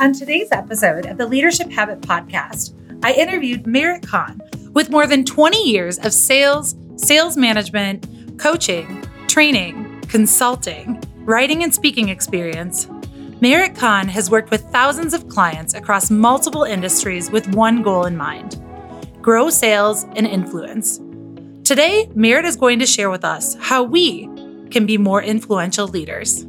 On today's episode of the Leadership Habit Podcast, I interviewed Merit Kahn with more than 20 years of sales, sales management, coaching, training, consulting, writing, and speaking experience. Merit Kahn has worked with thousands of clients across multiple industries with one goal in mind grow sales and influence. Today, Merit is going to share with us how we can be more influential leaders.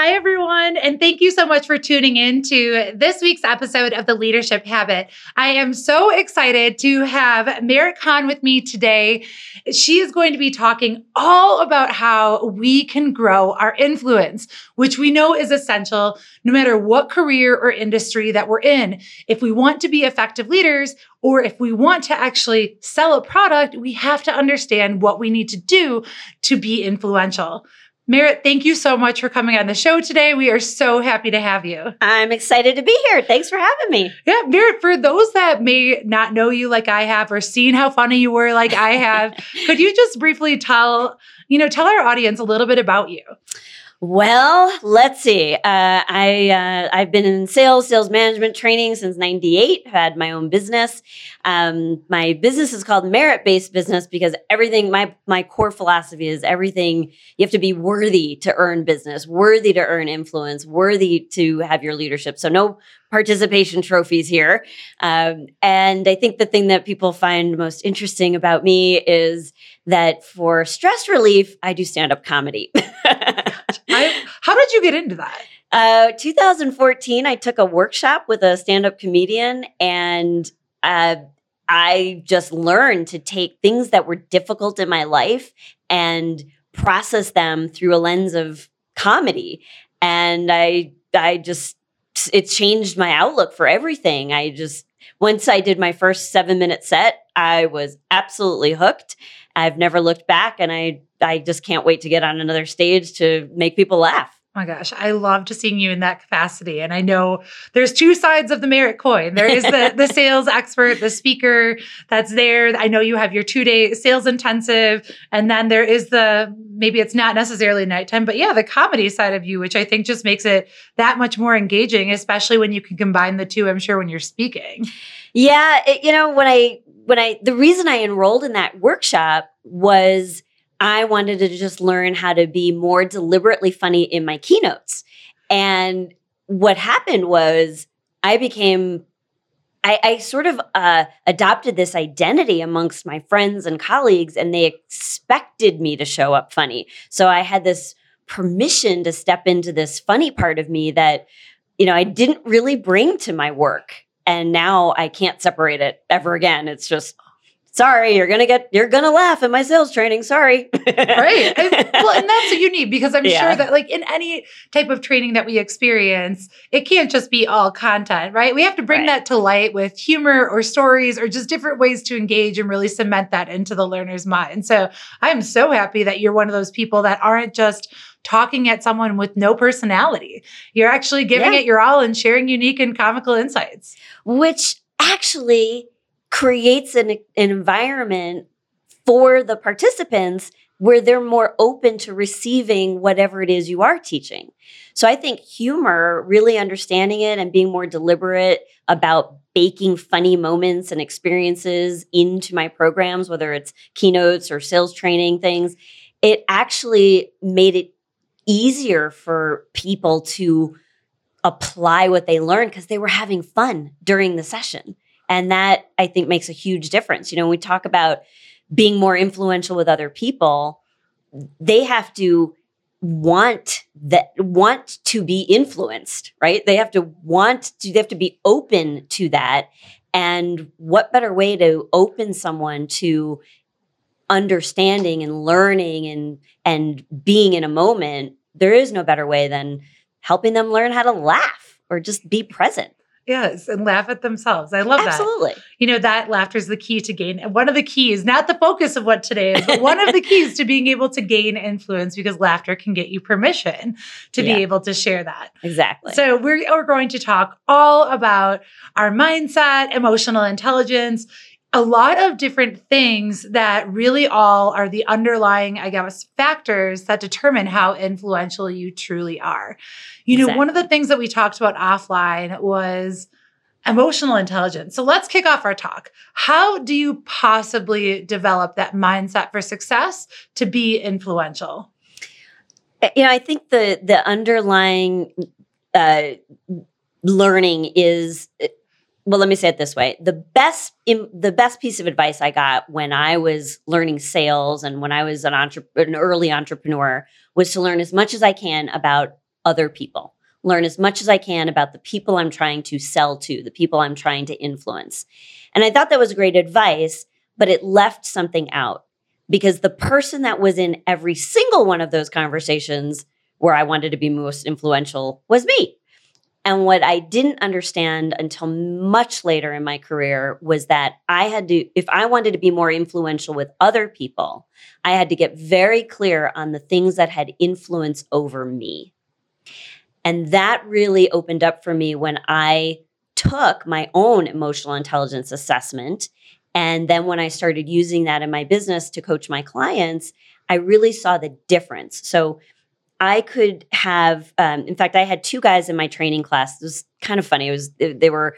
Hi, everyone, and thank you so much for tuning in to this week's episode of The Leadership Habit. I am so excited to have Merit Kahn with me today. She is going to be talking all about how we can grow our influence, which we know is essential no matter what career or industry that we're in. If we want to be effective leaders, or if we want to actually sell a product, we have to understand what we need to do to be influential. Merit, thank you so much for coming on the show today. We are so happy to have you. I'm excited to be here. Thanks for having me. Yeah, Merit, for those that may not know you like I have or seen how funny you were like I have, could you just briefly tell, you know, tell our audience a little bit about you? Well, let's see. Uh, I uh, I've been in sales, sales management training since '98. Had my own business. Um, my business is called merit based business because everything. My my core philosophy is everything. You have to be worthy to earn business, worthy to earn influence, worthy to have your leadership. So no participation trophies here. Um, and I think the thing that people find most interesting about me is that for stress relief, I do stand up comedy. I, how did you get into that? Uh, 2014, I took a workshop with a stand up comedian and uh, I just learned to take things that were difficult in my life and process them through a lens of comedy. And I, I just, it changed my outlook for everything. I just, once I did my first seven minute set, I was absolutely hooked. I've never looked back and I I just can't wait to get on another stage to make people laugh. Oh my gosh, I love loved seeing you in that capacity. And I know there's two sides of the merit coin. There is the, the sales expert, the speaker that's there. I know you have your two day sales intensive. And then there is the, maybe it's not necessarily nighttime, but yeah, the comedy side of you, which I think just makes it that much more engaging, especially when you can combine the two, I'm sure, when you're speaking. Yeah. It, you know, when I, when I, the reason I enrolled in that workshop was I wanted to just learn how to be more deliberately funny in my keynotes. And what happened was I became, I, I sort of uh, adopted this identity amongst my friends and colleagues, and they expected me to show up funny. So I had this permission to step into this funny part of me that, you know, I didn't really bring to my work. And now I can't separate it ever again. It's just sorry, you're gonna get you're gonna laugh at my sales training. Sorry. right. And, well, and that's what you need because I'm yeah. sure that like in any type of training that we experience, it can't just be all content, right? We have to bring right. that to light with humor or stories or just different ways to engage and really cement that into the learner's mind. So I'm so happy that you're one of those people that aren't just talking at someone with no personality. You're actually giving yeah. it your all and sharing unique and comical insights. Which actually creates an, an environment for the participants where they're more open to receiving whatever it is you are teaching. So I think humor, really understanding it and being more deliberate about baking funny moments and experiences into my programs, whether it's keynotes or sales training things, it actually made it easier for people to apply what they learned because they were having fun during the session. And that I think makes a huge difference. You know, we talk about being more influential with other people, they have to want that want to be influenced, right? They have to want to they have to be open to that. And what better way to open someone to understanding and learning and and being in a moment, there is no better way than helping them learn how to laugh or just be present. Yes, and laugh at themselves. I love Absolutely. that. Absolutely. You know, that laughter is the key to gain. One of the keys, not the focus of what today is, but one of the keys to being able to gain influence because laughter can get you permission to yeah. be able to share that. Exactly. So we're, we're going to talk all about our mindset, emotional intelligence, a lot of different things that really all are the underlying, I guess, factors that determine how influential you truly are. You know, one of the things that we talked about offline was emotional intelligence. So let's kick off our talk. How do you possibly develop that mindset for success to be influential? Eh, you know, I think the the underlying uh, learning is eh, well let me say it this way. The best in, the best piece of advice i got when i was learning sales and when i was an, entre- an early entrepreneur was to learn as much as i can about other people. Learn as much as i can about the people i'm trying to sell to the people i'm trying to influence. And i thought that was great advice but it left something out because the person that was in every single one of those conversations where i wanted to be most influential was me and what I didn't understand until much later in my career was that I had to, if I wanted to be more influential with other people, I had to get very clear on the things that had influence over me. And that really opened up for me when I took my own emotional intelligence assessment. And then when I started using that in my business to coach my clients, I really saw the difference. So, I could have, um, in fact, I had two guys in my training class. It was kind of funny. It was they were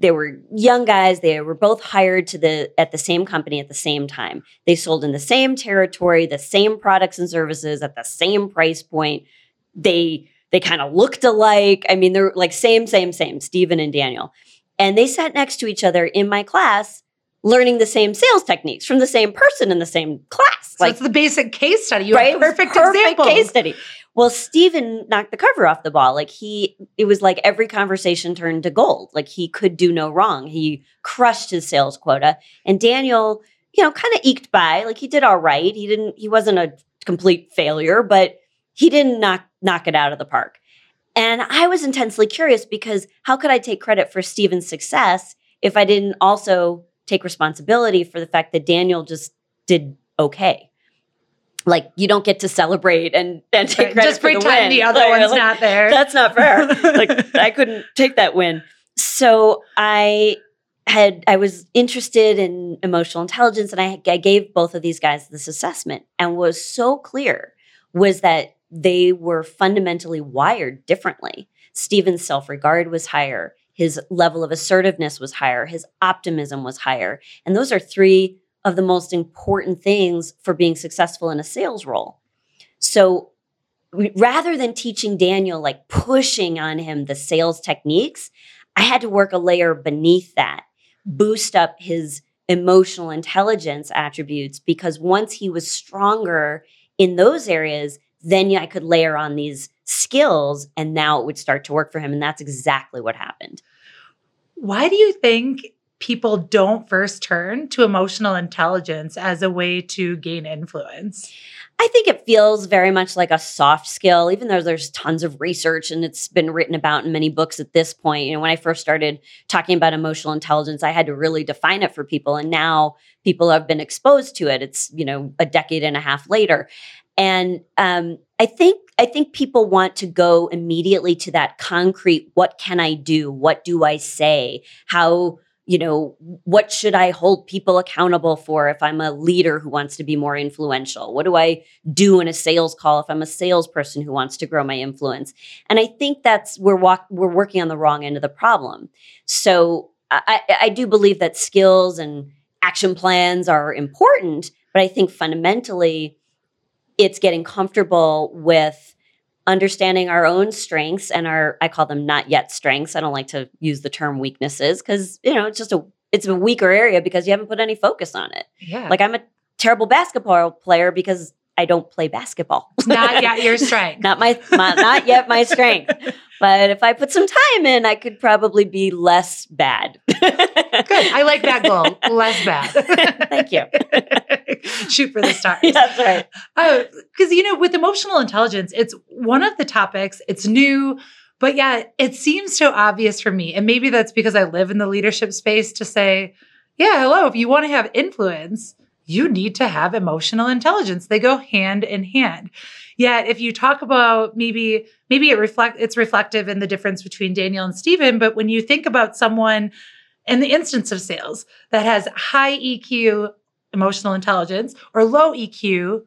they were young guys. They were both hired to the at the same company at the same time. They sold in the same territory, the same products and services at the same price point. They they kind of looked alike. I mean, they're like same, same, same. Stephen and Daniel, and they sat next to each other in my class learning the same sales techniques from the same person in the same class. So like it's the basic case study. You right? perfect, perfect example. case study. Well, Stephen knocked the cover off the ball. Like he, it was like every conversation turned to gold. Like he could do no wrong. He crushed his sales quota. And Daniel, you know, kind of eked by. Like he did all right. He didn't, he wasn't a complete failure, but he didn't knock knock it out of the park. And I was intensely curious because how could I take credit for Stephen's success if I didn't also take responsibility for the fact that Daniel just did okay? Like you don't get to celebrate and, and take credit just pretend the, the, other like, one's like, not there. That's not fair. like I couldn't take that win. So I had I was interested in emotional intelligence, and I, I gave both of these guys this assessment, and was so clear was that they were fundamentally wired differently. Stephen's self regard was higher. His level of assertiveness was higher. His optimism was higher. And those are three of the most important things for being successful in a sales role. So rather than teaching Daniel, like pushing on him the sales techniques, I had to work a layer beneath that, boost up his emotional intelligence attributes, because once he was stronger in those areas, then I could layer on these skills and now it would start to work for him. And that's exactly what happened. Why do you think people don't first turn to emotional intelligence as a way to gain influence? I think it feels very much like a soft skill, even though there's tons of research and it's been written about in many books at this point. You know, when I first started talking about emotional intelligence, I had to really define it for people. And now people have been exposed to it. It's, you know, a decade and a half later. And um, I think I think people want to go immediately to that concrete, what can I do? What do I say? How you know, what should I hold people accountable for if I'm a leader who wants to be more influential? What do I do in a sales call if I'm a salesperson who wants to grow my influence? And I think that's we're walk, we're working on the wrong end of the problem. So I, I do believe that skills and action plans are important, but I think fundamentally it's getting comfortable with understanding our own strengths and our I call them not yet strengths. I don't like to use the term weaknesses because you know it's just a it's a weaker area because you haven't put any focus on it. Yeah. Like I'm a terrible basketball player because I don't play basketball. Not yet your strength. not my, my not yet my strength. But if I put some time in, I could probably be less bad. Good. I like that goal. Less bad. Thank you. Shoot for the stars. That's right. Because, uh, you know, with emotional intelligence, it's one of the topics, it's new, but yeah, it seems so obvious for me. And maybe that's because I live in the leadership space to say, yeah, hello, if you want to have influence, you need to have emotional intelligence. They go hand in hand. Yet if you talk about maybe maybe it reflect it's reflective in the difference between Daniel and Stephen, but when you think about someone in the instance of sales that has high EQ emotional intelligence or low EQ,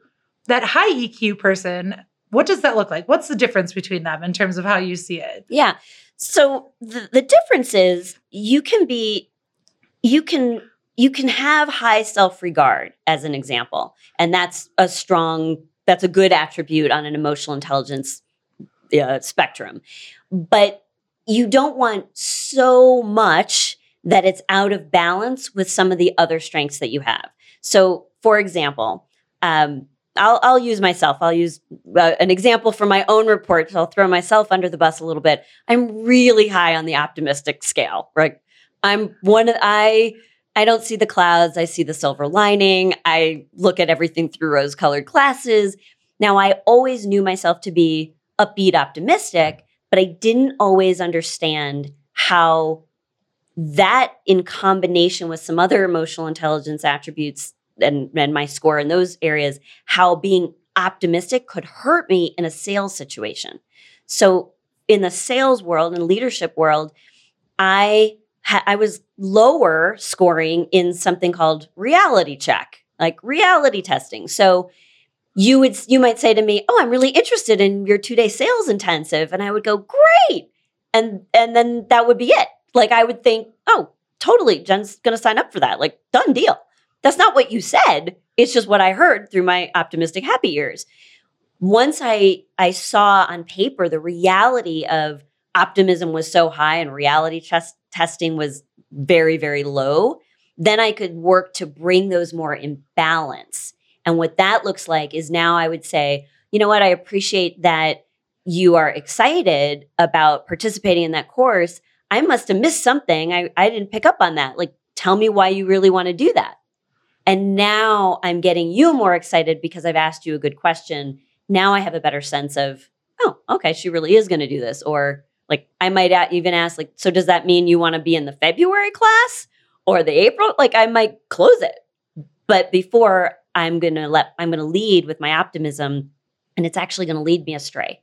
that high EQ person, what does that look like? What's the difference between them in terms of how you see it? Yeah. So the, the difference is you can be, you can you can have high self-regard as an example and that's a strong that's a good attribute on an emotional intelligence uh, spectrum but you don't want so much that it's out of balance with some of the other strengths that you have so for example um, I'll, I'll use myself. I'll use uh, an example from my own report. So I'll throw myself under the bus a little bit. I'm really high on the optimistic scale, right? I'm one of, I, I don't see the clouds. I see the silver lining. I look at everything through rose colored glasses. Now, I always knew myself to be upbeat, optimistic, but I didn't always understand how that, in combination with some other emotional intelligence attributes and, and my score in those areas, how being optimistic could hurt me in a sales situation. So, in the sales world and leadership world, I ha- I was lower scoring in something called reality check, like reality testing. So you would you might say to me, "Oh, I'm really interested in your 2-day sales intensive." And I would go, "Great." And and then that would be it. Like I would think, "Oh, totally. Jenn's going to sign up for that. Like done deal." That's not what you said. It's just what I heard through my optimistic happy years. Once I I saw on paper the reality of optimism was so high and reality test, testing was very, very low, then I could work to bring those more in balance. And what that looks like is now I would say, you know what, I appreciate that you are excited about participating in that course. I must have missed something. I, I didn't pick up on that. Like, tell me why you really want to do that. And now I'm getting you more excited because I've asked you a good question. Now I have a better sense of, oh, okay, she really is going to do this. Or like I might even ask, like, so does that mean you want to be in the February class or the April? Like I might close it. But before I'm gonna let I'm gonna lead with my optimism, and it's actually gonna lead me astray.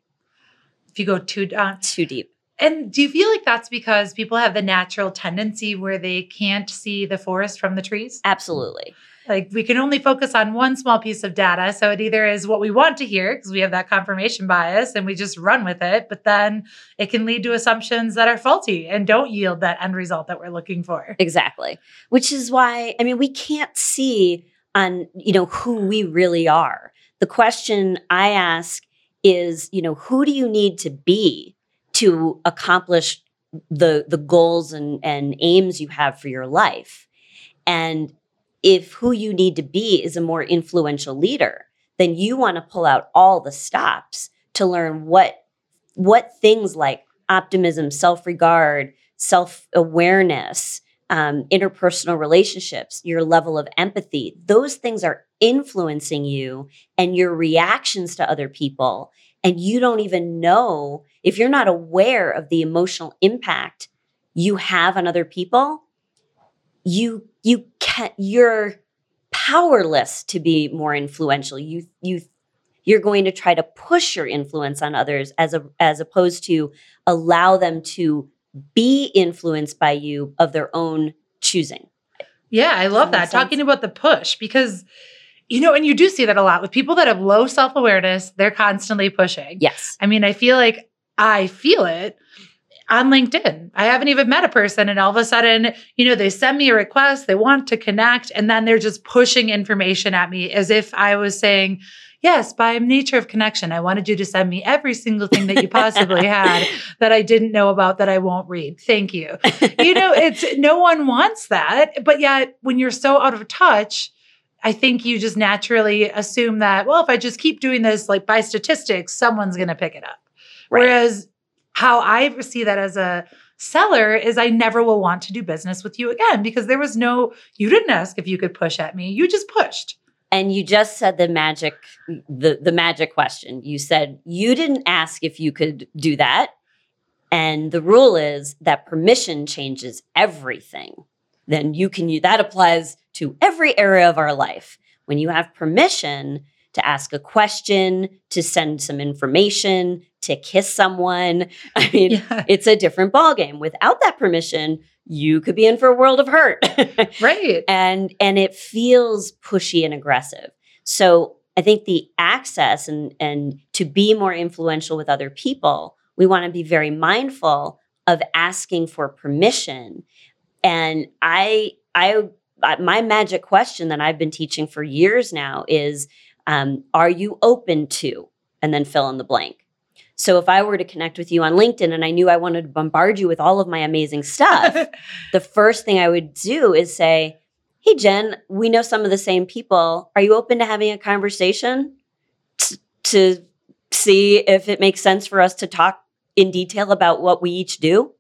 If you go too uh, too deep. And do you feel like that's because people have the natural tendency where they can't see the forest from the trees? Absolutely. Like we can only focus on one small piece of data. So it either is what we want to hear because we have that confirmation bias and we just run with it, but then it can lead to assumptions that are faulty and don't yield that end result that we're looking for. Exactly. Which is why, I mean, we can't see on, you know, who we really are. The question I ask is, you know, who do you need to be to accomplish the the goals and and aims you have for your life? And if who you need to be is a more influential leader, then you want to pull out all the stops to learn what what things like optimism, self-regard, self-awareness, um, interpersonal relationships, your level of empathy, those things are influencing you and your reactions to other people. And you don't even know if you're not aware of the emotional impact you have on other people, you you can you're powerless to be more influential. You you you're going to try to push your influence on others as a as opposed to allow them to be influenced by you of their own choosing. Yeah, I love that. that Talking about the push because you know, and you do see that a lot with people that have low self-awareness, they're constantly pushing. Yes. I mean, I feel like I feel it on LinkedIn. I haven't even met a person. And all of a sudden, you know, they send me a request, they want to connect, and then they're just pushing information at me as if I was saying, Yes, by nature of connection, I wanted you to send me every single thing that you possibly had that I didn't know about that I won't read. Thank you. You know, it's no one wants that. But yet, when you're so out of touch, I think you just naturally assume that, well, if I just keep doing this, like by statistics, someone's going to pick it up. Right. Whereas how I see that as a seller is I never will want to do business with you again because there was no, you didn't ask if you could push at me. You just pushed. And you just said the magic, the, the magic question. You said you didn't ask if you could do that. And the rule is that permission changes everything. Then you can, you that applies to every area of our life. When you have permission to ask a question, to send some information, to kiss someone. I mean, yeah. it's a different ballgame. Without that permission, you could be in for a world of hurt. right. And and it feels pushy and aggressive. So I think the access and and to be more influential with other people, we want to be very mindful of asking for permission. And I I my magic question that I've been teaching for years now is um, are you open to and then fill in the blank so if I were to connect with you on LinkedIn and I knew I wanted to bombard you with all of my amazing stuff, the first thing I would do is say, Hey, Jenn, we know some of the same people. Are you open to having a conversation t- to see if it makes sense for us to talk in detail about what we each do?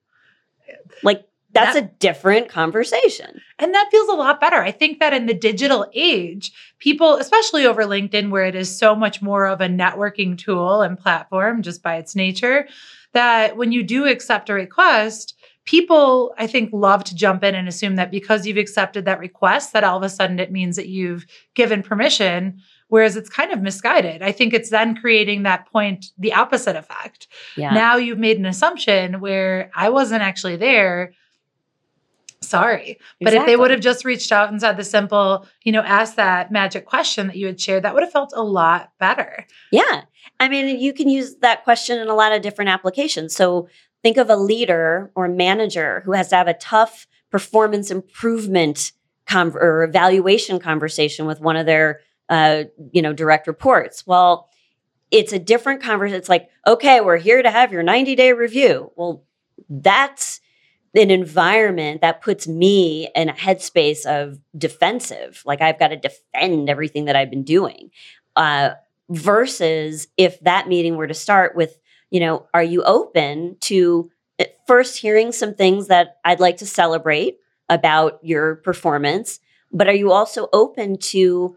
Like, that's that, a different conversation. And that feels a lot better. I think that in the digital age, people, especially over LinkedIn, where it is so much more of a networking tool and platform just by its nature, that when you do accept a request, people i think love to jump in and assume that because you've accepted that request that all of a sudden it means that you've given permission whereas it's kind of misguided i think it's then creating that point the opposite effect yeah. now you've made an assumption where i wasn't actually there sorry. But if they would have just reached out and said the simple, you know, ask that magic question that you had shared, that would have felt a lot better. Yeah. I mean, you can use that question in a lot of different applications. So think of a leader or manager who has to have a tough performance improvement con- or evaluation conversation with one of their, uh, you know, direct reports. Well, it's a different conversation. It's like, okay, we're here to have your 90 day review. Well, that's an environment that puts me in a headspace of defensive, like I've got to defend everything that I've been doing. Uh, versus if that meeting were to start with, you know, are you open to eh, first hearing some things that I'd like to celebrate about your performance, but are you also open to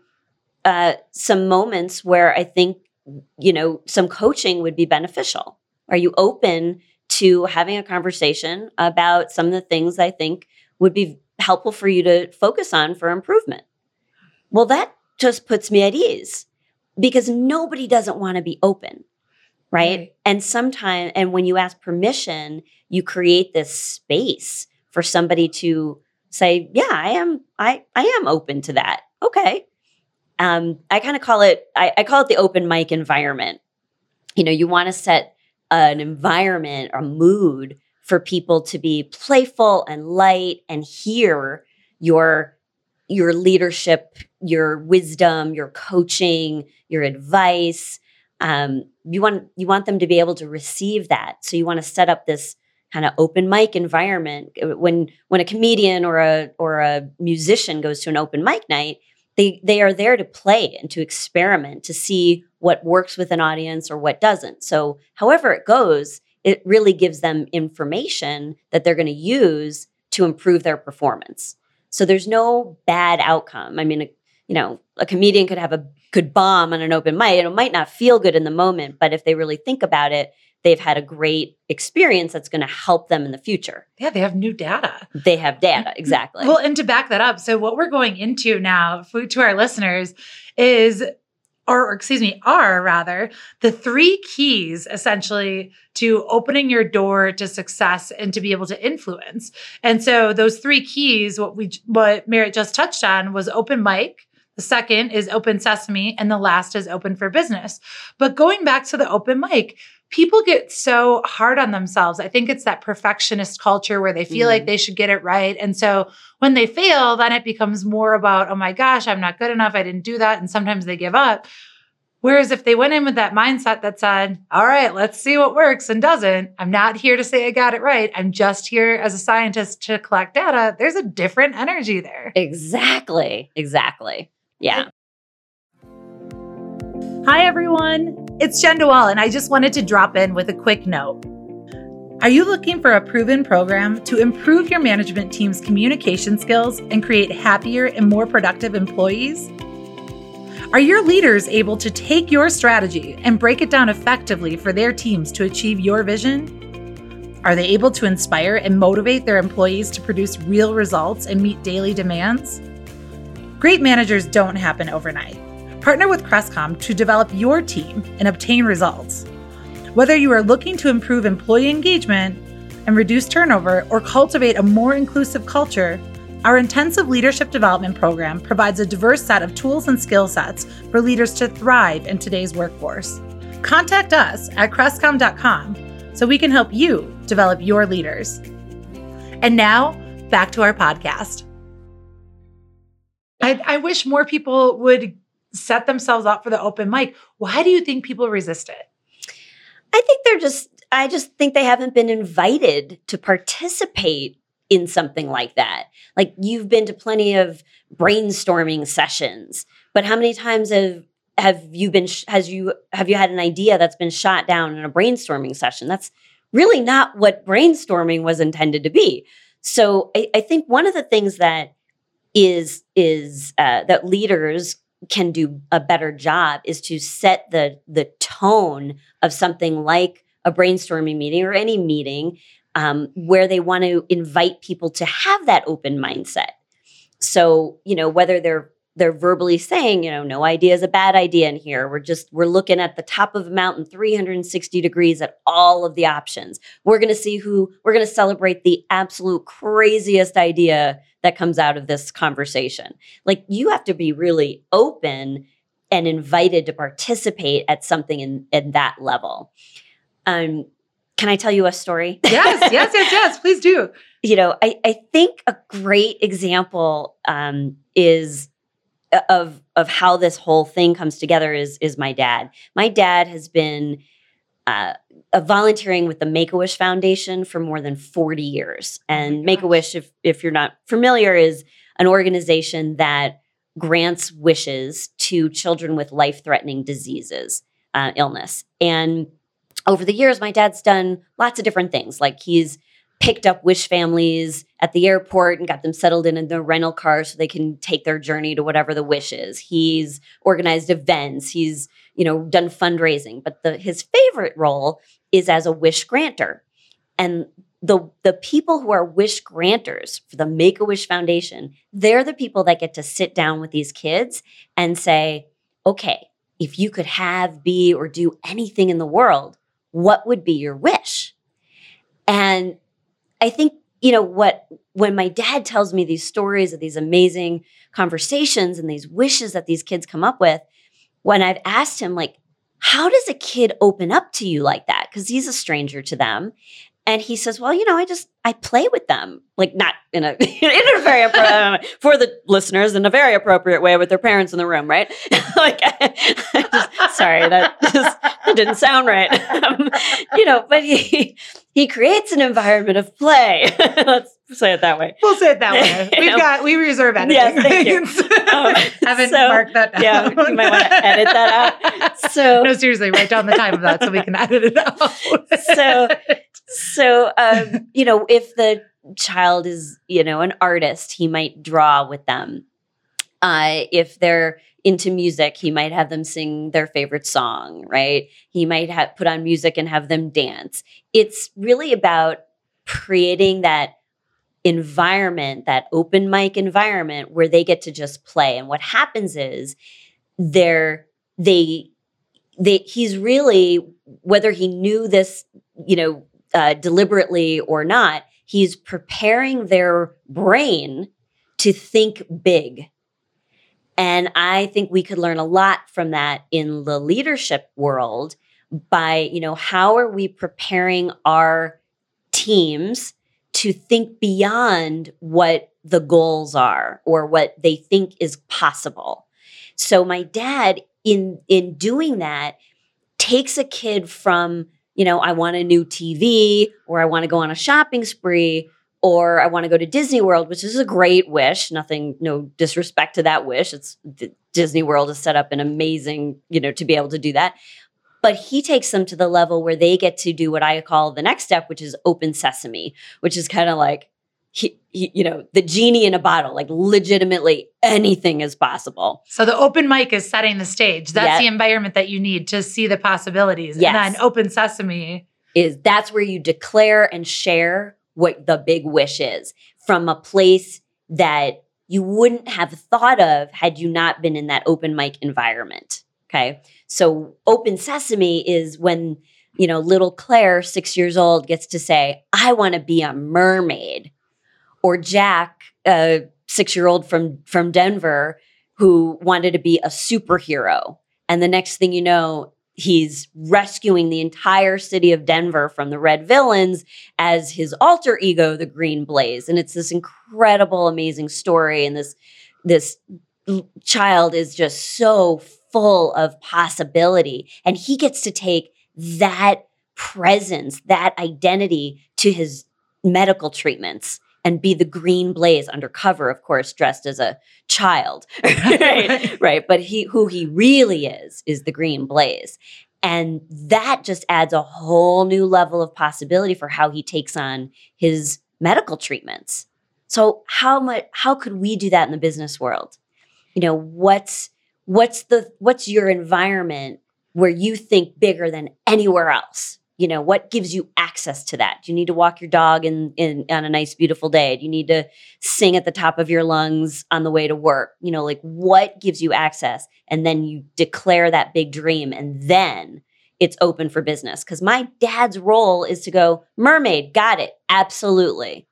uh, some moments where I think, you know, some coaching would be beneficial? Are you open to having a conversation about some of the things I think would be helpful for you to focus on for improvement. Well, that just puts me at ease because nobody doesn't want to be open. Right? right. And sometimes, and when you ask permission, you create this space for somebody to say, yeah, I am, I, I am open to that. Okay. Um, I kind of call it, I, I call it the open mic environment. You know, you want to set an environment, a mood for people to be playful and light and hear your your leadership, your wisdom, your coaching, your advice. Um, you want you want them to be able to receive that. So you want to set up this kind of open mic environment. When when a comedian or a or a musician goes to an open mic night, they they are there to play and to experiment to see what works with an audience or what doesn't. So however it goes it really gives them information that they're going to use to improve their performance. So there's no bad outcome. I mean you know a comedian could have a could bomb on an open mic. And it might not feel good in the moment but if they really think about it they've had a great experience that's going to help them in the future. Yeah, they have new data. They have data, mm-hmm. exactly. Well, and to back that up, so what we're going into now to our listeners is or excuse me, are rather the three keys essentially to opening your door to success and to be able to influence. And so those three keys, what we what Merit just touched on was open mic, the second is open sesame, and the last is open for business. But going back to the open mic, people get so hard on themselves. I think it's that perfectionist culture where they feel mm. like they should get it right. And so when they fail, then it becomes more about, oh my gosh, I'm not good enough. I didn't do that. And sometimes they give up. Whereas if they went in with that mindset that said, all right, let's see what works and doesn't, I'm not here to say I got it right. I'm just here as a scientist to collect data. There's a different energy there. Exactly. Exactly. Yeah. Hi, everyone. It's Jenn DeWall, and I just wanted to drop in with a quick note. Are you looking for a proven program to improve your management team's communication skills and create happier and more productive employees? Are your leaders able to take your strategy and break it down effectively for their teams to achieve your vision? Are they able to inspire and motivate their employees to produce real results and meet daily demands? Great managers don't happen overnight. Partner with Crestcom to develop your team and obtain results. Whether you are looking to improve employee engagement and reduce turnover or cultivate a more inclusive culture, our intensive leadership development program provides a diverse set of tools and skill sets for leaders to thrive in today's workforce. Contact us at crestcom.com so we can help you develop your leaders. And now, back to our podcast. I, I wish more people would set themselves up for the open mic. Why do you think people resist it? I think they're just, I just think they haven't been invited to participate in something like that. Like you've been to plenty of brainstorming sessions, but how many times have have you been has you have you had an idea that's been shot down in a brainstorming session? That's really not what brainstorming was intended to be. So I, I think one of the things that is is uh, that leaders can do a better job is to set the the tone of something like a brainstorming meeting or any meeting um, where they want to invite people to have that open mindset. So you know whether they're they're verbally saying, you know, no idea is a bad idea in here. We're just we're looking at the top of a mountain 360 degrees at all of the options. We're going to see who we're going to celebrate the absolute craziest idea that comes out of this conversation. Like you have to be really open and invited to participate at something in, in that level. Um, can I tell you a story? Yes, yes, yes, yes. Please do. You know, I, I think a great example um, is of of how this whole thing comes together is is my dad. My dad has been uh, volunteering with the Make a Wish Foundation for more than 40 years. Oh and oh Make a Wish, if, if you're not familiar, is an organization that grants wishes to children with life threatening diseases, uh, illness. And over the years, my dad's done lots of different things. Like he's picked up wish families at the airport and got them settled in in their rental car so they can take their journey to whatever the wish is. He's organized events. He's you know, done fundraising, but the his favorite role is as a wish granter. And the the people who are wish granters for the Make a Wish Foundation, they're the people that get to sit down with these kids and say, "Okay, if you could have, be, or do anything in the world, what would be your wish?" And I think you know what when my dad tells me these stories of these amazing conversations and these wishes that these kids come up with when I've asked him, like, how does a kid open up to you like that? Because he's a stranger to them. And he says, "Well, you know, I just I play with them, like not in a in a very for the listeners in a very appropriate way with their parents in the room, right? like, just, sorry, that just that didn't sound right, um, you know. But he he creates an environment of play. Let's say it that way. We'll say it that way. We've got we reserve editing. Yes, thank you. um, Haven't so, marked that down. Yeah, you might want to edit that out. So no, seriously, write down the time of that so we can edit it out. so so um, you know if the child is you know an artist he might draw with them. Uh, if they're into music he might have them sing their favorite song right? He might have put on music and have them dance. It's really about creating that environment that open mic environment where they get to just play. And what happens is they're they they he's really whether he knew this you know uh, deliberately or not, he's preparing their brain to think big. And I think we could learn a lot from that in the leadership world by, you know, how are we preparing our teams to think beyond what the goals are or what they think is possible. So my dad in in doing that takes a kid from you know, I want a new TV or I want to go on a shopping spree or I want to go to Disney World, which is a great wish. Nothing, no disrespect to that wish. It's Disney World is set up an amazing, you know, to be able to do that. But he takes them to the level where they get to do what I call the next step, which is open sesame, which is kind of like he, he, you know, the genie in a bottle, like legitimately anything is possible. So the open mic is setting the stage. That's yep. the environment that you need to see the possibilities. Yes. And then open sesame is that's where you declare and share what the big wish is from a place that you wouldn't have thought of had you not been in that open mic environment. Okay. So open sesame is when, you know, little Claire, six years old, gets to say, I want to be a mermaid. Or Jack, a six year old from, from Denver, who wanted to be a superhero. And the next thing you know, he's rescuing the entire city of Denver from the red villains as his alter ego, the Green Blaze. And it's this incredible, amazing story. And this, this child is just so full of possibility. And he gets to take that presence, that identity to his medical treatments and be the green blaze undercover, of course, dressed as a child. right? right. But he who he really is is the green blaze. And that just adds a whole new level of possibility for how he takes on his medical treatments. So how much how could we do that in the business world? You know, what's what's the what's your environment where you think bigger than anywhere else? You know what gives you access to that? Do you need to walk your dog in, in on a nice beautiful day? Do you need to sing at the top of your lungs on the way to work? You know like what gives you access? And then you declare that big dream and then it's open for business. Because my dad's role is to go mermaid got it. Absolutely.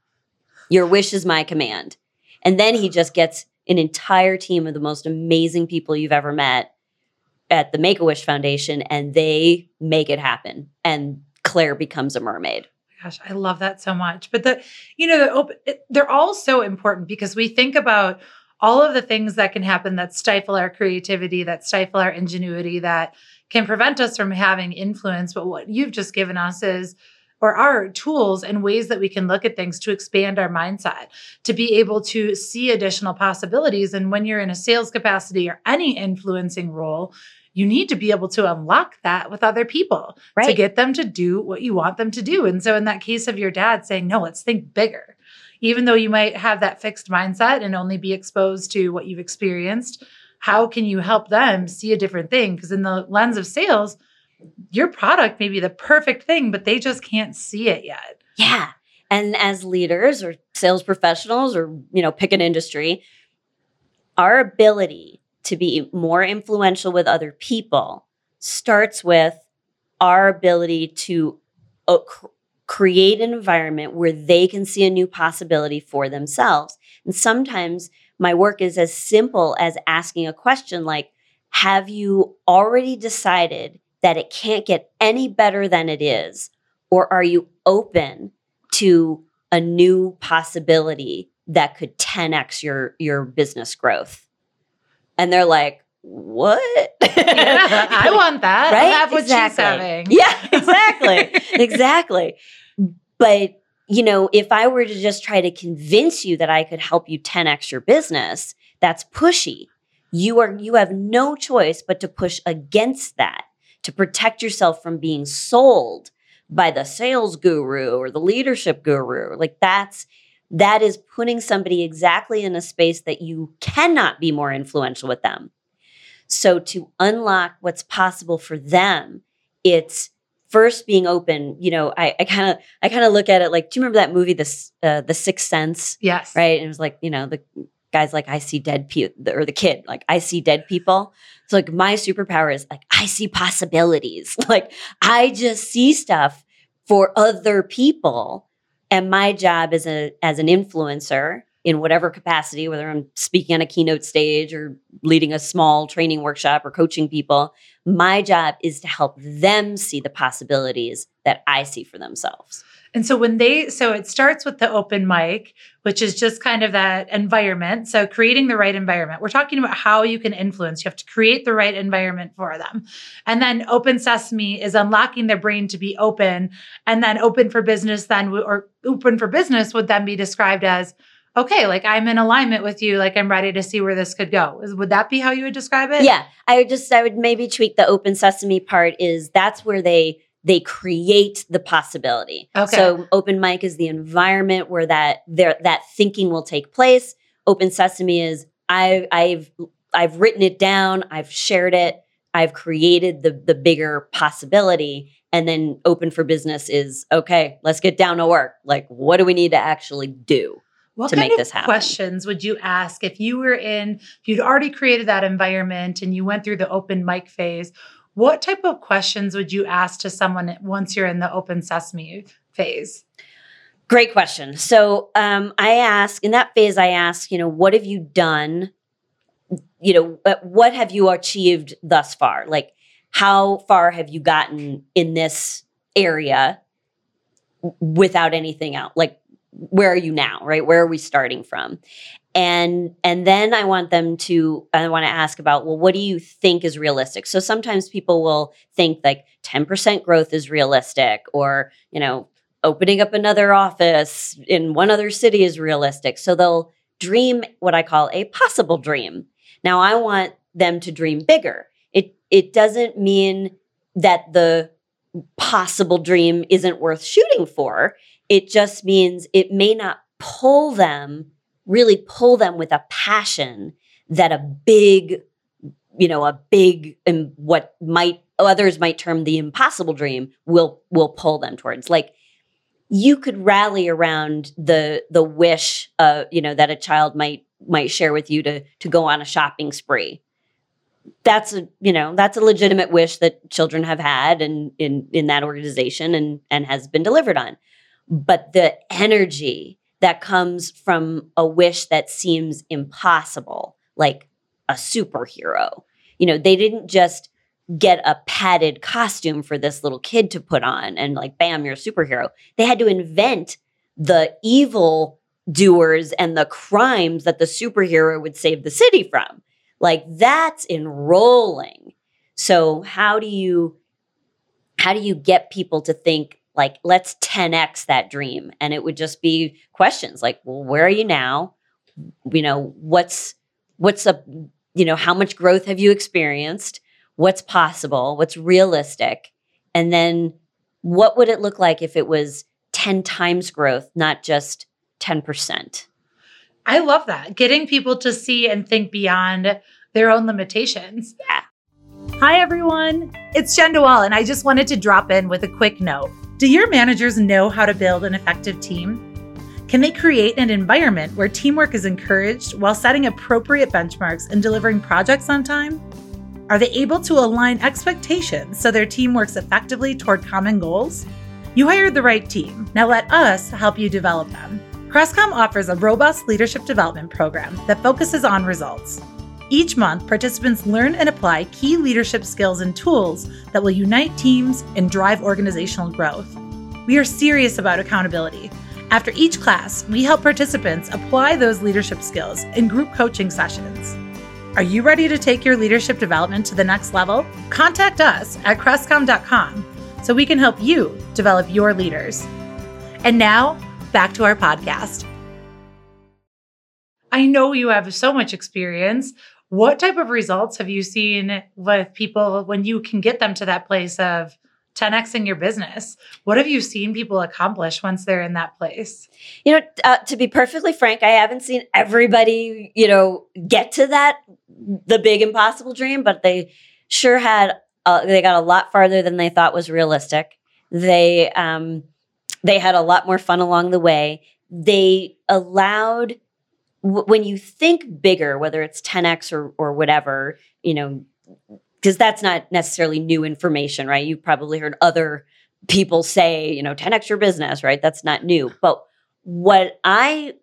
Your wish is my command. And then he just gets an entire team of the most amazing people you've ever met at the Make a Wish Foundation and they make it happen. And Claire becomes a mermaid. Gosh, I love that so much. But the, you know, the open, they're all so important because we think about all of the things that can happen that stifle our creativity, that stifle our ingenuity, that can prevent us from having influence. But what you've just given us is, or our tools and ways that we can look at things to expand our mindset, to be able to see additional possibilities. And when you're in a sales capacity or any influencing role, you need to be able to unlock that with other people right. to get them to do what you want them to do. And so, in that case of your dad saying, no, let's think bigger, even though you might have that fixed mindset and only be exposed to what you've experienced, how can you help them see a different thing? Because, in the lens of sales, your product may be the perfect thing, but they just can't see it yet. Yeah. And as leaders or sales professionals or, you know, pick an industry, our ability to be more influential with other people starts with our ability to uh, cr- create an environment where they can see a new possibility for themselves. And sometimes my work is as simple as asking a question like, have you already decided that it can't get any better than it is? Or are you open to a new possibility that could 10x your, your business growth? And they're like, what? yeah, I want that. Right? Have what exactly. she's having. Yeah, exactly. exactly. But, you know, if I were to just try to convince you that I could help you 10x your business, that's pushy. You are you have no choice but to push against that to protect yourself from being sold by the sales guru or the leadership guru. Like that's that is putting somebody exactly in a space that you cannot be more influential with them. So to unlock what's possible for them, it's first being open. You know, I kind of I kind of look at it like, do you remember that movie, the uh, the Sixth Sense? Yes. Right. And it was like, you know, the guys like I see dead people, or the kid like I see dead people. So like my superpower is like I see possibilities. like I just see stuff for other people and my job as a as an influencer in whatever capacity, whether I'm speaking on a keynote stage or leading a small training workshop or coaching people, my job is to help them see the possibilities that I see for themselves. And so when they, so it starts with the open mic, which is just kind of that environment. So creating the right environment. We're talking about how you can influence. You have to create the right environment for them. And then open sesame is unlocking their brain to be open. And then open for business then, or open for business would then be described as, okay, like I'm in alignment with you, like I'm ready to see where this could go. Would that be how you would describe it? Yeah. I would just, I would maybe tweak the open sesame part is that's where they, they create the possibility. Okay. So open mic is the environment where that there that thinking will take place. Open sesame is I I've I've written it down, I've shared it, I've created the the bigger possibility and then open for business is okay, let's get down to work. Like what do we need to actually do? what to kind make this happen. questions would you ask if you were in, if you'd already created that environment and you went through the open mic phase? What type of questions would you ask to someone once you're in the open sesame phase? Great question. So um, I ask in that phase, I ask, you know, what have you done? You know, uh, what have you achieved thus far? Like, how far have you gotten in this area without anything out? Like, where are you now? Right? Where are we starting from? And and then i want them to i want to ask about well what do you think is realistic? So sometimes people will think like 10% growth is realistic or you know opening up another office in one other city is realistic. So they'll dream what i call a possible dream. Now i want them to dream bigger. It it doesn't mean that the possible dream isn't worth shooting for. It just means it may not pull them really pull them with a passion that a big you know a big and what might others might term the impossible dream will will pull them towards. Like you could rally around the the wish uh you know that a child might might share with you to to go on a shopping spree. That's a you know that's a legitimate wish that children have had and in in that organization and and has been delivered on. But the energy that comes from a wish that seems impossible, like a superhero. You know, they didn't just get a padded costume for this little kid to put on and like, bam, you're a superhero. They had to invent the evil doers and the crimes that the superhero would save the city from. Like that's enrolling. So how do you how do you get people to think like let's 10x that dream. And it would just be questions like well where are you now? You know what's what's a you know how much growth have you experienced? What's possible? What's realistic? And then what would it look like if it was 10 times growth not just 10% i love that. Getting people to see and think beyond their own limitations. Yeah. Hi, everyone. It's Jenn DeWall, and I just wanted to drop in with a quick note. Do your managers know how to build an effective team? Can they create an environment where teamwork is encouraged while setting appropriate benchmarks and delivering projects on time? Are they able to align expectations so their team works effectively toward common goals? You hired the right team. Now let us help you develop them. Crestcom offers a robust leadership development program that focuses on results. Each month, participants learn and apply key leadership skills and tools that will unite teams and drive organizational growth. We are serious about accountability. After each class, we help participants apply those leadership skills in group coaching sessions. Are you ready to take your leadership development to the next level? Contact us at crestcom.com so we can help you develop your leaders. And now, back to our podcast. I know you have so much experience. What type of results have you seen with people when you can get them to that place of 10xing your business? What have you seen people accomplish once they're in that place? You know, uh, to be perfectly frank, I haven't seen everybody, you know, get to that the big impossible dream, but they sure had uh, they got a lot farther than they thought was realistic. They um they had a lot more fun along the way. They allowed when you think bigger, whether it's 10x or or whatever, you know, because that's not necessarily new information, right? You've probably heard other people say, you know, 10x your business, right? That's not new. But what I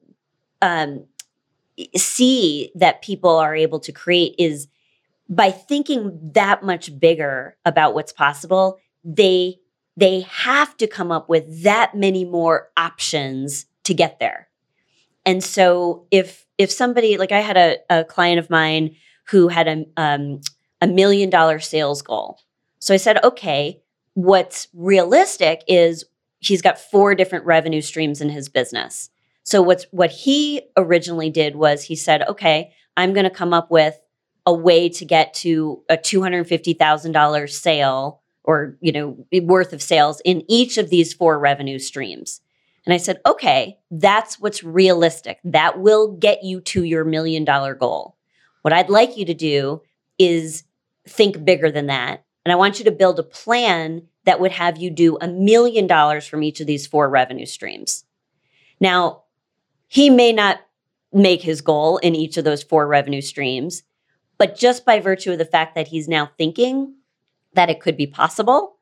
um, see that people are able to create is by thinking that much bigger about what's possible, they they have to come up with that many more options to get there. And so if if somebody like I had a, a client of mine who had a um, a million dollar sales goal. So I said, okay, what's realistic is he's got four different revenue streams in his business. So what's what he originally did was he said, okay, I'm going to come up with a way to get to a $250,000 sale or, you know, worth of sales in each of these four revenue streams. And I said, okay, that's what's realistic. That will get you to your million dollar goal. What I'd like you to do is think bigger than that. And I want you to build a plan that would have you do a million dollars from each of these four revenue streams. Now, He may not make his goal in each of those four revenue streams, but just by virtue of the fact that he's now thinking that it could be possible,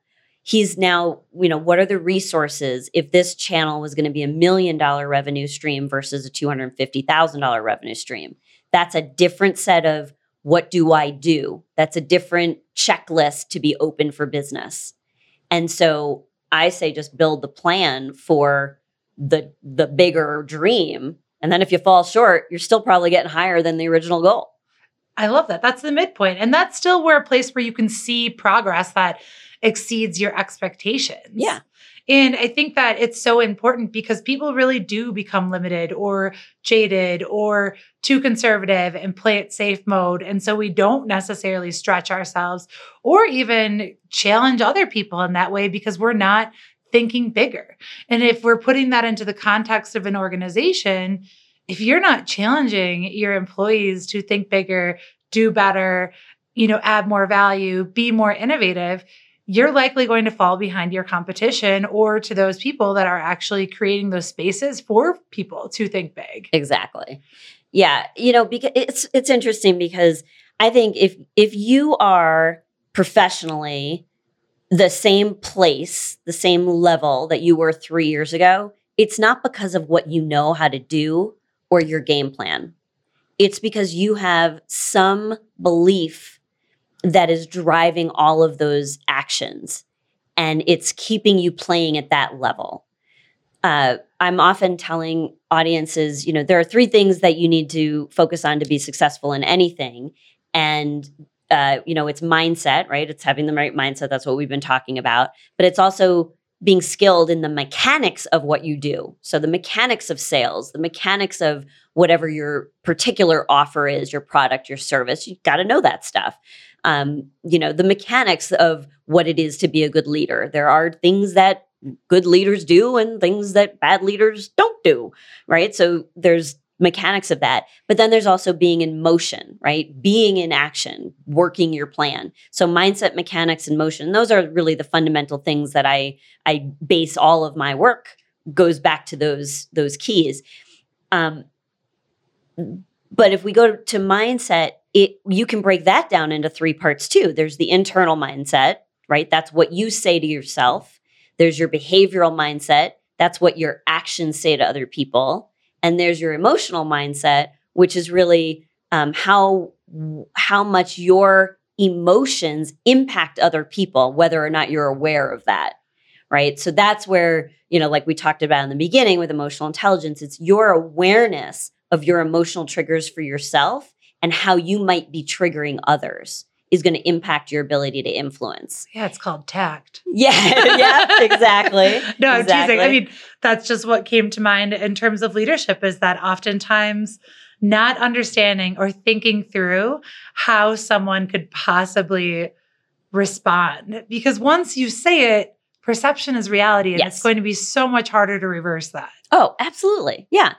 he's now, you know, what are the resources if this channel was going to be a million dollar revenue stream versus a $250,000 revenue stream? That's a different set of what do I do? That's a different checklist to be open for business. And so I say just build the plan for the the bigger dream. And then if you fall short, you're still probably getting higher than the original goal. I love that. That's the midpoint. And that's still where a place where you can see progress that exceeds your expectations. Yeah. And I think that it's so important because people really do become limited or jaded or too conservative and play it safe mode. And so we don't necessarily stretch ourselves or even challenge other people in that way because we're not thinking bigger. And if we're putting that into the context of an organization, if you're not challenging your employees to think bigger, do better, you know, add more value, be more innovative, you're likely going to fall behind your competition or to those people that are actually creating those spaces for people to think big. Exactly. Yeah, you know, because it's it's interesting because I think if if you are professionally the same place, the same level that you were 3 years ago, it's not because of what you know how to do or your game plan. It's because you have some belief that is driving all of those actions and it's keeping you playing at that level. Uh, I'm often telling audiences, you know, there are three things that you need to focus on to be successful in anything. And, uh, you know, it's mindset, right? It's having the right mindset. That's what we've been talking about. But it's also being skilled in the mechanics of what you do. So the mechanics of sales, the mechanics of whatever your particular offer is, your product, your service, you've got to know that stuff um, you know, the mechanics of what it is to be a good leader. There are things that good leaders do and things that bad leaders don't do, right? So there's mechanics of that. But then there's also being in motion, right? Being in action, working your plan. So mindset, mechanics, and motion. Those are really the fundamental things that I I base all of my work goes back to those those keys. Um, but if we go to mindset, it you can break that down into three parts too. There's the internal mindset, right? That's what you say to yourself. There's your behavioral mindset. That's what your actions say to other people. And there's your emotional mindset, which is really um, how how much your emotions impact other people, whether or not you're aware of that. Right. So that's where, you know, like we talked about in the beginning with emotional intelligence, it's your awareness of your emotional triggers for yourself and how you might be triggering others is going to impact your ability to influence. Yeah, it's called tact. Yeah, yeah, exactly. no, exactly. teasing. I mean, that's just what came to mind in terms of leadership is that oftentimes not understanding or thinking through how someone could possibly respond. Because once you say it, perception is reality and yes. it's going to be so much harder to reverse that. Oh, absolutely. Yeah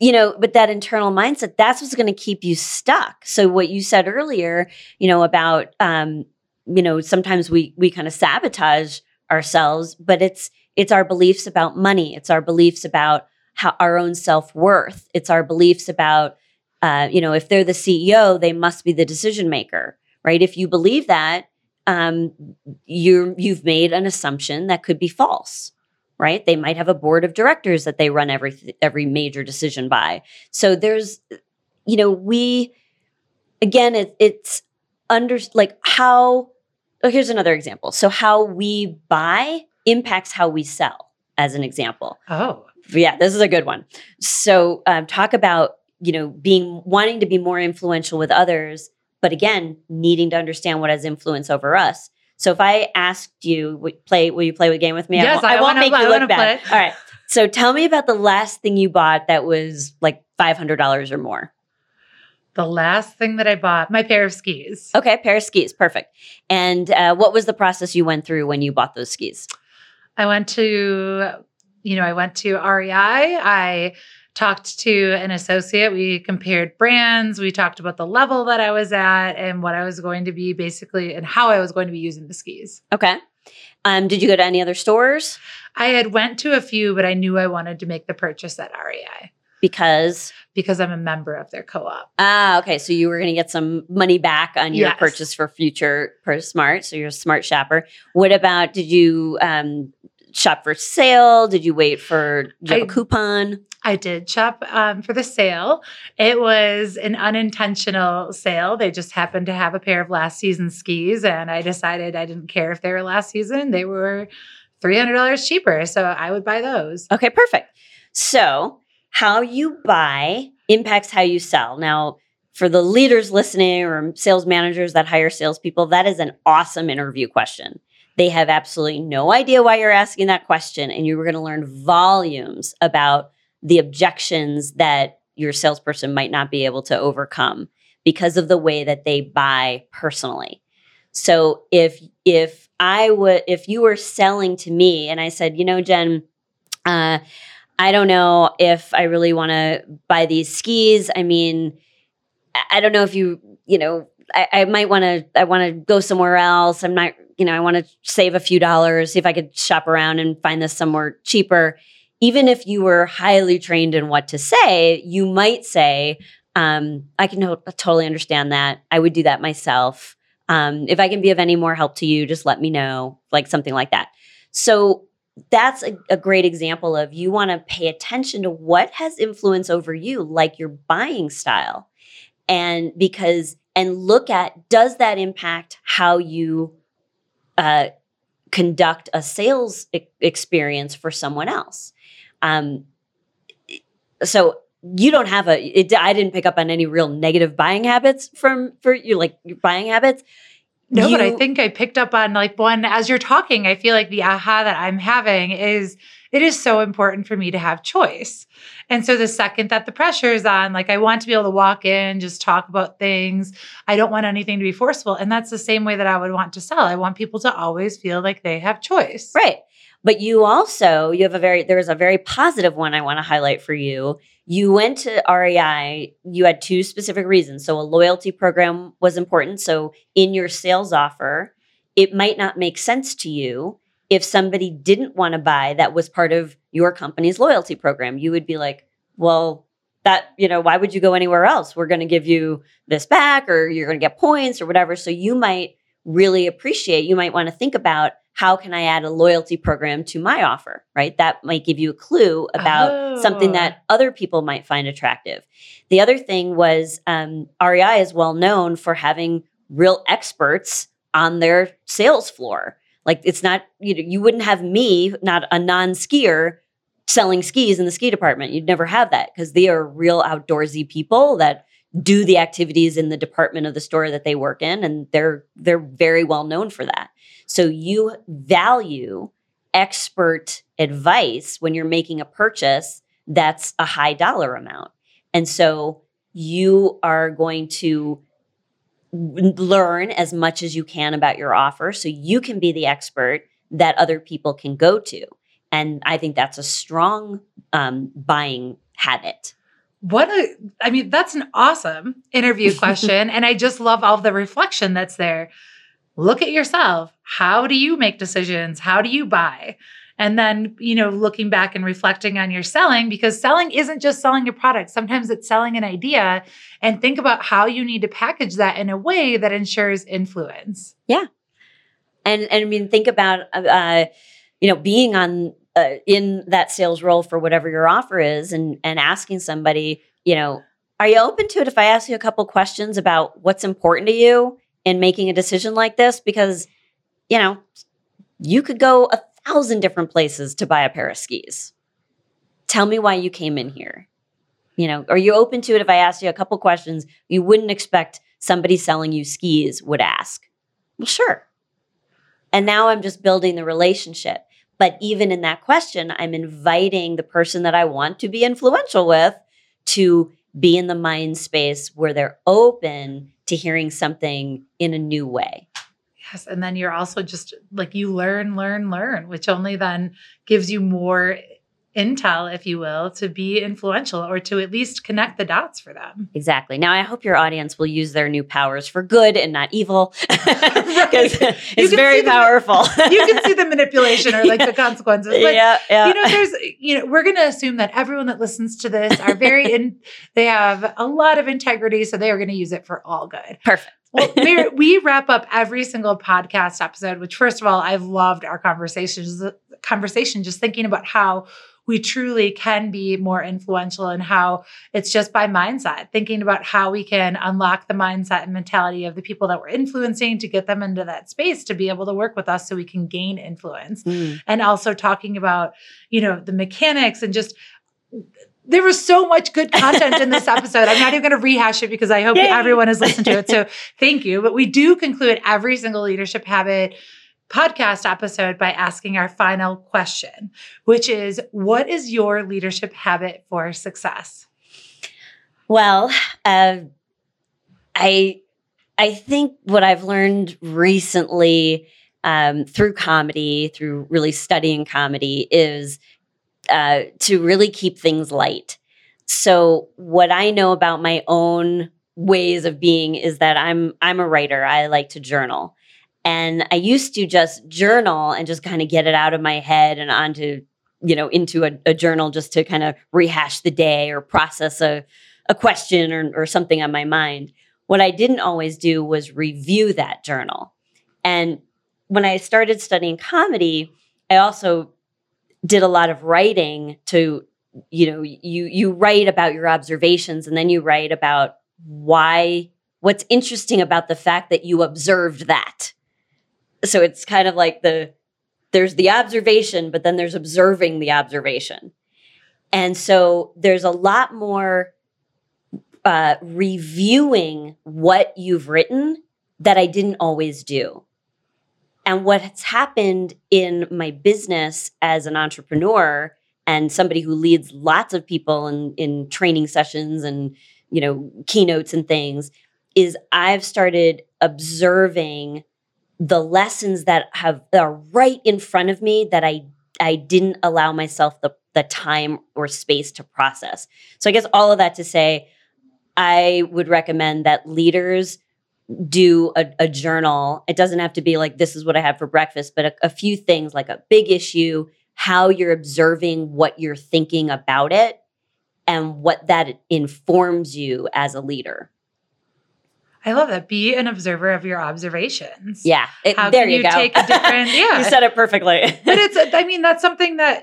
you know, but that internal mindset, that's what's going to keep you stuck. So what you said earlier, you know, about, um, you know, sometimes we, we kind of sabotage ourselves, but it's, it's our beliefs about money. It's our beliefs about how our own self-worth. It's our beliefs about, uh, you know, if they're the CEO, they must be the decision maker, right? If you believe that, um, you you've made an assumption that could be false right? They might have a board of directors that they run every every major decision by. So there's, you know, we again, it, it's under like how. Oh, here's another example. So how we buy impacts how we sell, as an example. Oh, yeah, this is a good one. So um, talk about you know being wanting to be more influential with others, but again, needing to understand what has influence over us. So if I asked you, play, will you play a game with me? Yes, I, won't, I won't make play, you look bad. All right. So tell me about the last thing you bought that was like five hundred dollars or more. The last thing that I bought, my pair of skis. Okay, pair of skis, perfect. And uh, what was the process you went through when you bought those skis? I went to, you know, I went to REI. I talked to an associate. We compared brands. We talked about the level that I was at and what I was going to be basically and how I was going to be using the skis. Okay. Um, did you go to any other stores? I had went to a few, but I knew I wanted to make the purchase at REI. Because because I'm a member of their co-op. ah, okay, so you were going to get some money back on your Yes. purchase for future per smart. So you're a smart shopper. What about? Did you um, shop for sale? Did you wait for you have a I- coupon? I did shop um, for the sale. It was an unintentional sale. They just happened to have a pair of last season skis, and I decided I didn't care if they were last season. They were $300 cheaper. So I would buy those. Okay, perfect. So, how you buy impacts how you sell. Now, for the leaders listening or sales managers that hire salespeople, that is an awesome interview question. They have absolutely no idea why you're asking that question, and you're going to learn volumes about the objections that your salesperson might not be able to overcome because of the way that they buy personally. So if if I would if you were selling to me and I said, you know, Jenn, uh, I don't know if I really want to buy these skis. I mean, I- don't know if you, you know, I, I might want to. I want to go somewhere else. I'm not, you know, I want to save a few dollars, see if I could shop around and find this somewhere cheaper. Even if you were highly trained in what to say, you might say, um, "I can totally understand that. I would do that myself." Um, if I can be of any more help to you, just let me know, like something like that. So that's a, a great example of you want to pay attention to what has influence over you, like your buying style. And because, and look at does that impact how you uh, conduct a sales e- experience for someone else? Um, so you don't have a it, i didn't pick up on any real negative buying habits from for you like your buying habits No, but I think I picked up on like one as you're talking. I feel like the aha that I'm having is it is so important for me to have choice. And so the second that the pressure is on, like I want to be able to walk in, just talk about things. I don't want anything to be forceful. And that's the same way that I would want to sell. I want people to always feel like they have choice. Right. But you also, you have a very, there's a very positive one I want to highlight for you. You went to REI, you had two specific reasons. So a loyalty program was important. So in your sales offer, it might not make sense to you if somebody didn't want to buy that was part of your company's loyalty program. You would be like, well, that, you know, why would you go anywhere else? We're going to give you this back or you're going to get points or whatever. So you might really appreciate, you might want to think about how can I add a loyalty program to my offer, right? That might give you a clue about something Oh. that other people might find attractive. The other thing was um, REI is well known for having real experts on their sales floor. Like it's not, you know, you wouldn't have me, not a non skier, selling skis in the ski department. You'd never have that because they are real outdoorsy people that do the activities in the department of the store that they work in and they're they're very well known for that. So you value expert advice when you're making a purchase that's a high dollar amount. And so you are going to learn as much as you can about your offer so you can be the expert that other people can go to. And I think that's a strong um, buying habit. What a, I mean, that's an awesome interview question. and I just love all the reflection that's there. Look at yourself. How do you make decisions? How do you buy? And then, you know, looking back and reflecting on your selling, because selling isn't just selling your product. Sometimes it's selling an idea and think about how you need to package that in a way that ensures influence. Yeah. And and I mean, think about uh, you know being on uh, in that sales role for whatever your offer is, and and asking somebody, you know, are you open to it if I ask you a couple questions about what's important to you in making a decision like this? Because you know, you could go a thousand different places to buy a pair of skis. Tell me why you came in here. You know, are you open to it if I asked you a couple questions you wouldn't expect somebody selling you skis would ask? Well, sure. And now I'm just building the relationship. But even in that question, I'm inviting the person that I want to be influential with to be in the mind space where they're open to hearing something in a new way. Yes. And then you're also just like you learn, learn, learn, which only then gives you more intel, if you will, to be influential or to at least connect the dots for them. Exactly. Now, I hope your audience will use their new powers for good and not evil because it's very see the- powerful. you can see the manipulation or like the consequences. But yeah, yeah. you know, there's you know, we're gonna assume that everyone that listens to this are very in they have a lot of integrity, so they are gonna use it for all good. Perfect. Well, Merit, we wrap up every single podcast episode, which first of all, I've loved our conversations conversation, just thinking about how we truly can be more influential and how it's just by mindset, thinking about how we can unlock the mindset and mentality of the people that we're influencing to get them into that space to be able to work with us so we can gain influence. Mm. And also talking about, you know, the mechanics and just there was so much good content in this episode. I'm not even going to rehash it because I hope Yay. everyone has listened to it. So thank you. But we do conclude every single leadership habit podcast episode by asking our final question, which is what is your leadership habit for success? Well, uh, I I think what I've learned recently um, through comedy, through really studying comedy, is uh, to really keep things light. So, what I know about my own ways of being is that I'm I'm a writer. I like to journal, and I used to just journal and just kind of get it out of my head and onto you know into a, a journal just to kind of rehash the day or process a a question or, or something on my mind. What I didn't always do was review that journal. And when I started studying comedy, I also did a lot of writing to, you know, you you write about your observations and then you write about why what's interesting about the fact that you observed that. So it's kind of like the there's the observation, but then there's observing the observation. And so there's a lot more uh, reviewing what you've written that I didn't always do. And what's happened in my business as an entrepreneur and somebody who leads lots of people in, in training sessions and you know keynotes and things is I've started observing the lessons that have that are right in front of me that I I didn't allow myself the the time or space to process. So I guess all of that to say I would recommend that leaders do a, a journal. It doesn't have to be like, this is what I had for breakfast, but a, a few things like a big issue, how you're observing what you're thinking about it, and what that informs you as a leader. I love that. Be an observer of your observations. Yeah. it- How there can you, you go. take a different- yeah. you said it perfectly. but it's i mean that's something that ha-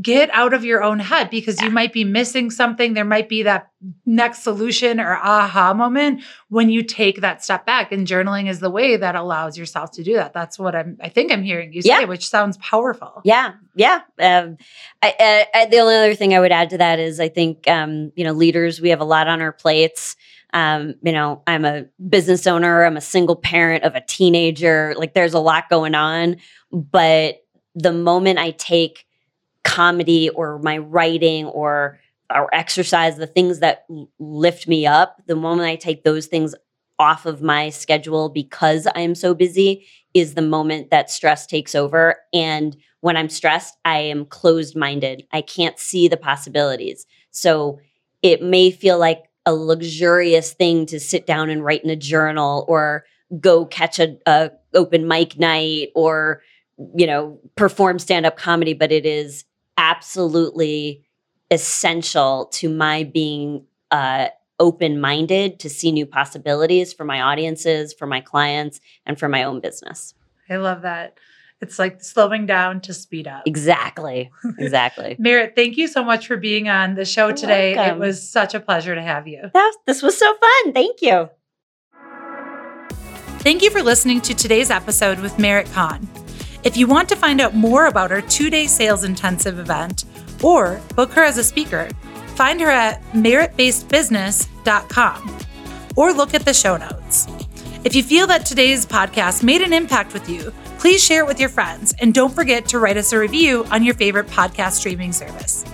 get out of your own head because you might be missing something there might be that next solution or aha moment when you take that step back and journaling is the way that allows yourself to do that that's what i'm i think i'm hearing you say Yeah. which sounds powerful Yeah, yeah. Um, I, I, the only other thing I would add to that is I think um, you know leaders we have a lot on our plates. Um, you know, I'm a business owner. I'm a single parent of a teenager. Like, there's a lot going on. But the moment I take comedy or my writing or or exercise, the things that lift me up, the moment I take those things off of my schedule because I am so busy, is the moment that stress takes over and when I'm stressed, I am closed minded. I can't see the possibilities. So it may feel like a luxurious thing to sit down and write in a journal or go catch a, a open mic night or you know perform stand up comedy but it is absolutely essential to my being uh, open minded to see new possibilities for my audiences for my clients and for my own business i love that it's like slowing down to speed up Exactly. Exactly. Merit, thank you so much for being on the show You're today. welcome. It was such a pleasure to have you. that, this was so fun. Thank you. Thank you for listening to today's episode with Merit Kahn. If you want to find out more about our two day sales intensive event or book her as a speaker, find her at meritbasedbusiness.com or look at the show notes. If you feel that today's podcast made an impact with you, please share it with your friends and don't forget to write us a review on your favorite podcast streaming service.